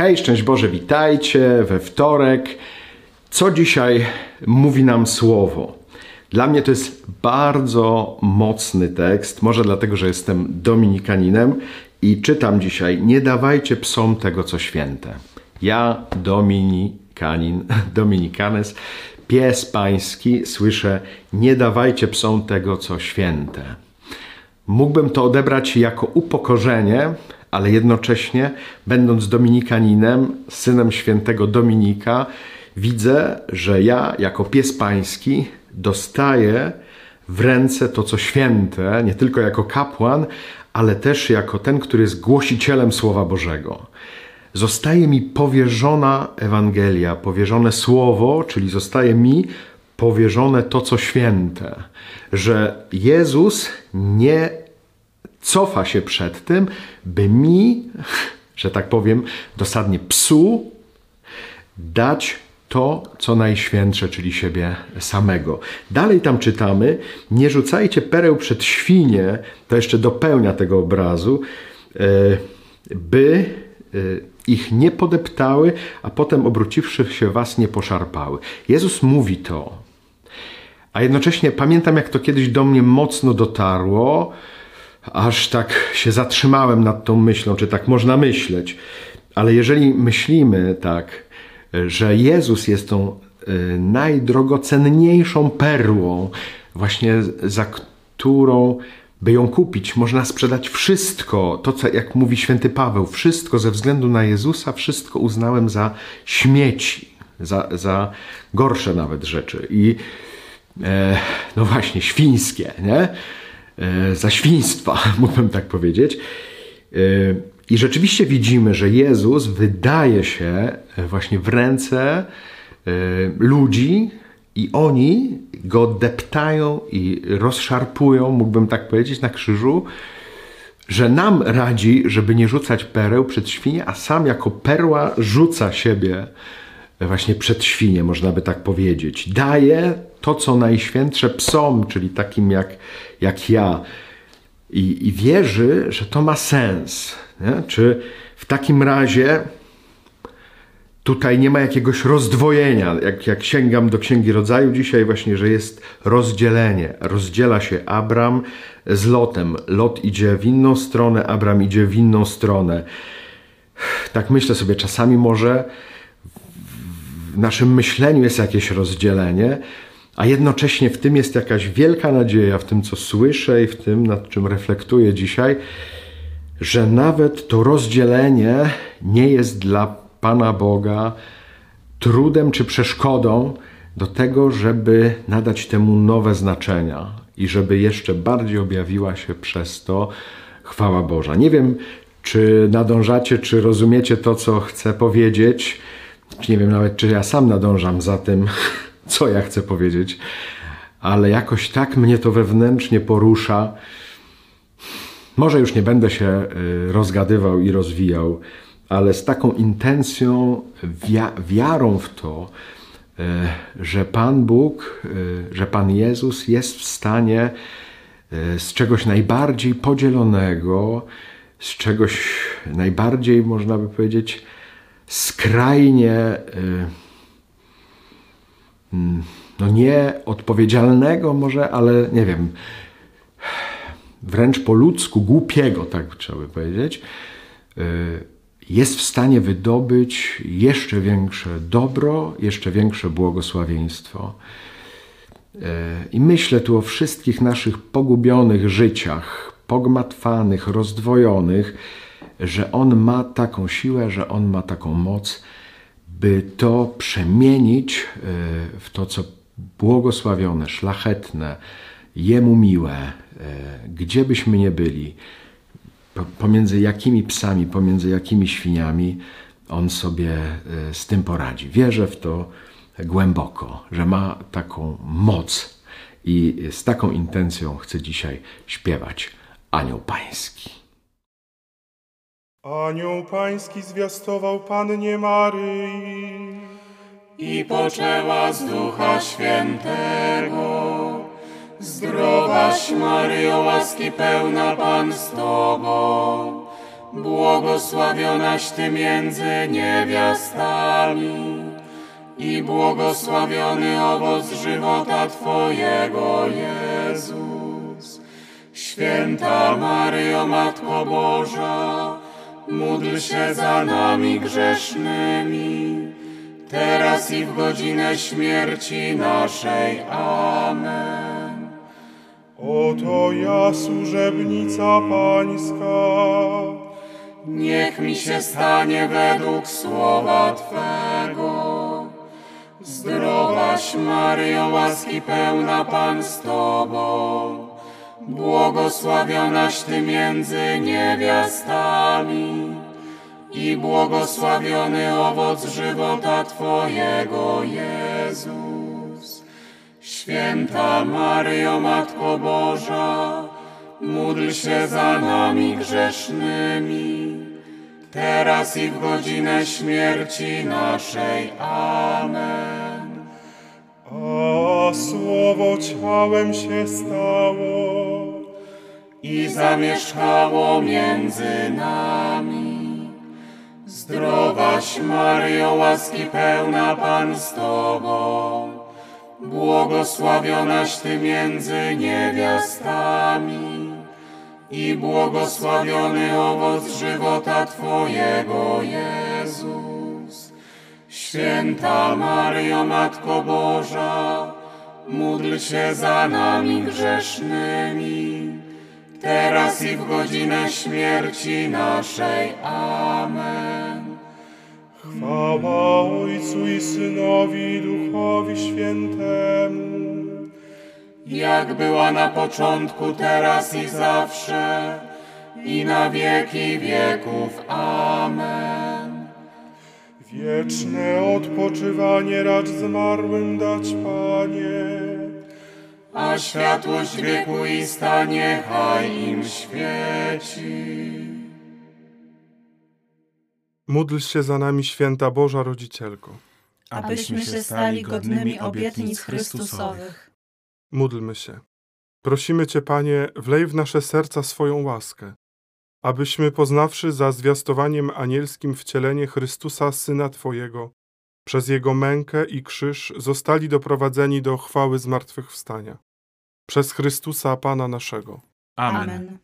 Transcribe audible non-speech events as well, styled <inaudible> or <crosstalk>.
Hej, szczęść Boże, witajcie we wtorek. Co dzisiaj mówi nam słowo? Dla mnie to jest bardzo mocny tekst, może dlatego, że jestem dominikaninem i czytam dzisiaj: Nie dawajcie psom tego, co święte. Ja, dominikanin, <laughs> dominikanes, pies pański, słyszę: Nie dawajcie psom tego, co święte. Mógłbym to odebrać jako upokorzenie, ale jednocześnie, będąc dominikaninem, synem świętego Dominika, widzę, że ja, jako pies pański, dostaję w ręce to, co święte, nie tylko jako kapłan, ale też jako ten, który jest głosicielem Słowa Bożego. Zostaje mi powierzona Ewangelia, powierzone Słowo, czyli zostaje mi powierzone to, co święte, że Jezus nie cofa się przed tym, by mi, że tak powiem, dosadnie psu, dać to, co najświętsze, czyli siebie samego. Dalej tam czytamy: Nie rzucajcie pereł przed świnie, to jeszcze dopełnia tego obrazu, e, by e, ich nie podeptały, a potem obróciwszy się was nie poszarpały. Jezus mówi to. A jednocześnie pamiętam, jak to kiedyś do mnie mocno dotarło, aż tak się zatrzymałem nad tą myślą, czy tak można myśleć. Ale jeżeli myślimy tak, że Jezus jest tą y, najdrogocenniejszą perłą, właśnie za którą by ją kupić, można sprzedać wszystko, to co, jak mówi święty Paweł, wszystko ze względu na Jezusa, wszystko uznałem za śmieci, za, za gorsze nawet rzeczy. I e, no właśnie, świńskie, nie? E, za świństwa, <laughs> mógłbym tak powiedzieć. E, I rzeczywiście widzimy, że Jezus wydaje się właśnie w ręce e, ludzi, i oni go deptają i rozszarpują, mógłbym tak powiedzieć, na krzyżu, że nam radzi, żeby nie rzucać pereł przed świnie, a sam jako perła rzuca siebie właśnie przed świnie, można by tak powiedzieć. Daje to, co najświętsze psom, czyli takim jak, jak ja. I, I wierzy, że to ma sens. Nie? Czy w takim razie tutaj nie ma jakiegoś rozdwojenia. Jak, jak sięgam do Księgi Rodzaju dzisiaj właśnie, że jest rozdzielenie. Rozdziela się Abram z Lotem. Lot idzie w inną stronę, Abram idzie w inną stronę. Tak myślę sobie, czasami może w naszym myśleniu jest jakieś rozdzielenie, a jednocześnie w tym jest jakaś wielka nadzieja, w tym co słyszę i w tym, nad czym reflektuję dzisiaj, że nawet to rozdzielenie nie jest dla Pana Boga trudem czy przeszkodą do tego, żeby nadać temu nowe znaczenia i żeby jeszcze bardziej objawiła się przez to chwała Boża. Nie wiem, czy nadążacie, czy rozumiecie to, co chcę powiedzieć. Nie wiem nawet, czy ja sam nadążam za tym, co ja chcę powiedzieć, ale jakoś tak mnie to wewnętrznie porusza. Może już nie będę się y, rozgadywał i rozwijał, ale z taką intencją, wiarą w to, y, że Pan Bóg, y, że Pan Jezus jest w stanie z czegoś najbardziej podzielonego, z czegoś najbardziej, można by powiedzieć, skrajnie no nie odpowiedzialnego może, ale nie wiem, wręcz po ludzku głupiego, tak trzeba by powiedzieć, y, jest w stanie wydobyć jeszcze większe dobro, jeszcze większe błogosławieństwo. Y, I myślę tu o wszystkich naszych pogubionych życiach, pogmatwanych, rozdwojonych, że On ma taką siłę, że On ma taką moc, by to przemienić e, w to, co błogosławione, szlachetne, Jemu miłe, e, gdzie byśmy nie byli, pomiędzy jakimi psami, pomiędzy jakimi świniami, On sobie e, z tym poradzi. Wierzę w to głęboko, że ma taką moc i z taką intencją chcę dzisiaj śpiewać Anioł Pański. Anioł pański zwiastował Pannie Maryi i poczęła z Ducha Świętego. Zdrowaś Maryjo, łaski pełna Pan z Tobą, błogosławionaś Ty między niewiastami i błogosławiony owoc żywota Twojego, Jezus. Święta Maryjo, Matko Boża, módl się za nami grzesznymi, teraz i w godzinę śmierci naszej. Amen. Oto ja, służebnica Pańska. Niech mi się stanie według słowa Twego. Zdrowaś Maryjo, łaski pełna Pan z Tobą, błogosławionaś Ty między niewiastami i błogosławiony owoc żywota Twojego, Jezus. Święta Maryjo, Matko Boża, módl się za nami grzesznymi, teraz i w godzinę śmierci naszej. Amen. A słowo ciałem się stało. I zamieszkało między nami. Zdrowaś Maryjo, łaski pełna Pan z Tobą, błogosławionaś Ty między niewiastami i błogosławiony owoc żywota Twojego, Jezus. Święta Maryjo, Matko Boża, módl się za nami grzesznymi, teraz i w godzinę śmierci naszej. Amen. Chwała Ojcu i Synowi i Duchowi Świętemu. jak była na początku, teraz i zawsze, i na wieki wieków. Amen. Wieczne odpoczywanie racz zmarłym dać, Panie. A światłość wieku i niechaj im świeci. Módl się za nami, święta Boża Rodzicielko. abyśmy się stali godnymi obietnic Chrystusowych. Módlmy się. Prosimy Cię, Panie, wlej w nasze serca swoją łaskę, abyśmy poznawszy za zwiastowaniem anielskim wcielenie Chrystusa, Syna Twojego, przez Jego mękę i krzyż zostali doprowadzeni do chwały zmartwychwstania. Przez Chrystusa, Pana naszego. Amen.